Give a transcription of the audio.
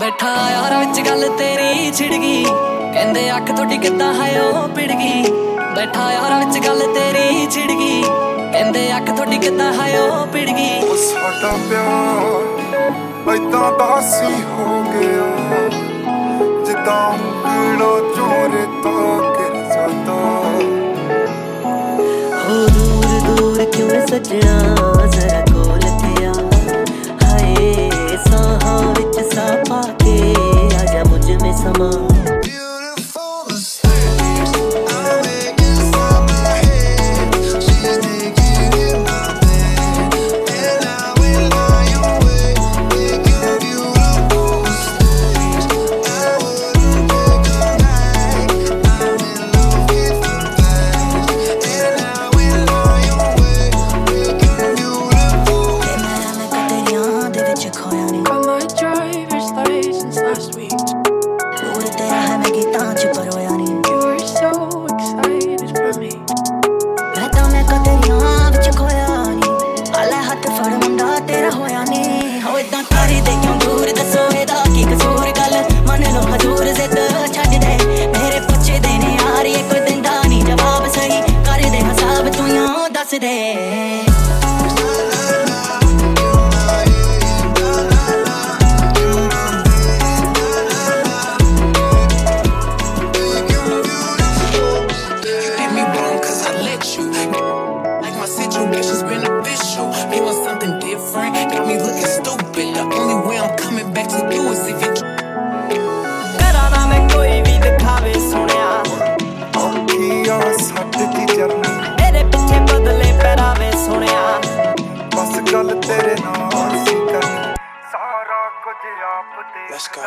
ਬੈਠਾ ਯਾਰ ਵਿੱਚ ਗੱਲ ਤੇਰੀ ਛਿੜ ਗਈ। ਕਹਿੰਦੇ ਅੱਖ ਤੁਹਾਡੀ ਕਿੱਦਾਂ ਹੈ ਉਹ ਪਿੜ ਗਈ। ਬੈਠਾ ਯਾਰ ਵਿੱਚ ਗੱਲ ਤੇਰੀ ਛਿੜ ਗਈ। ਕਹਿੰਦੇ ਅੱਖ ਤੁਹਾਡੀ ਕਿੱਦਾਂ ਹੈ ਉਹ ਪਿੜ ਗਈ। ਉਹ ਸਾਡਾ ਪਿਆਰ ਐਦਾਂ ਦਾ ਸੀ ਹੋ ਗਿਆ। ਜਿੱਦਾਂ ਉਂਗਲਾਂ ਚੋਰੇ ਤਾਂ ਕਰ ਜਾਂਦਾ। ਹੋ ਦੂਰ ਦੂਰ ਕਿਉਂ ਸੱਜਣਾ? Let's go.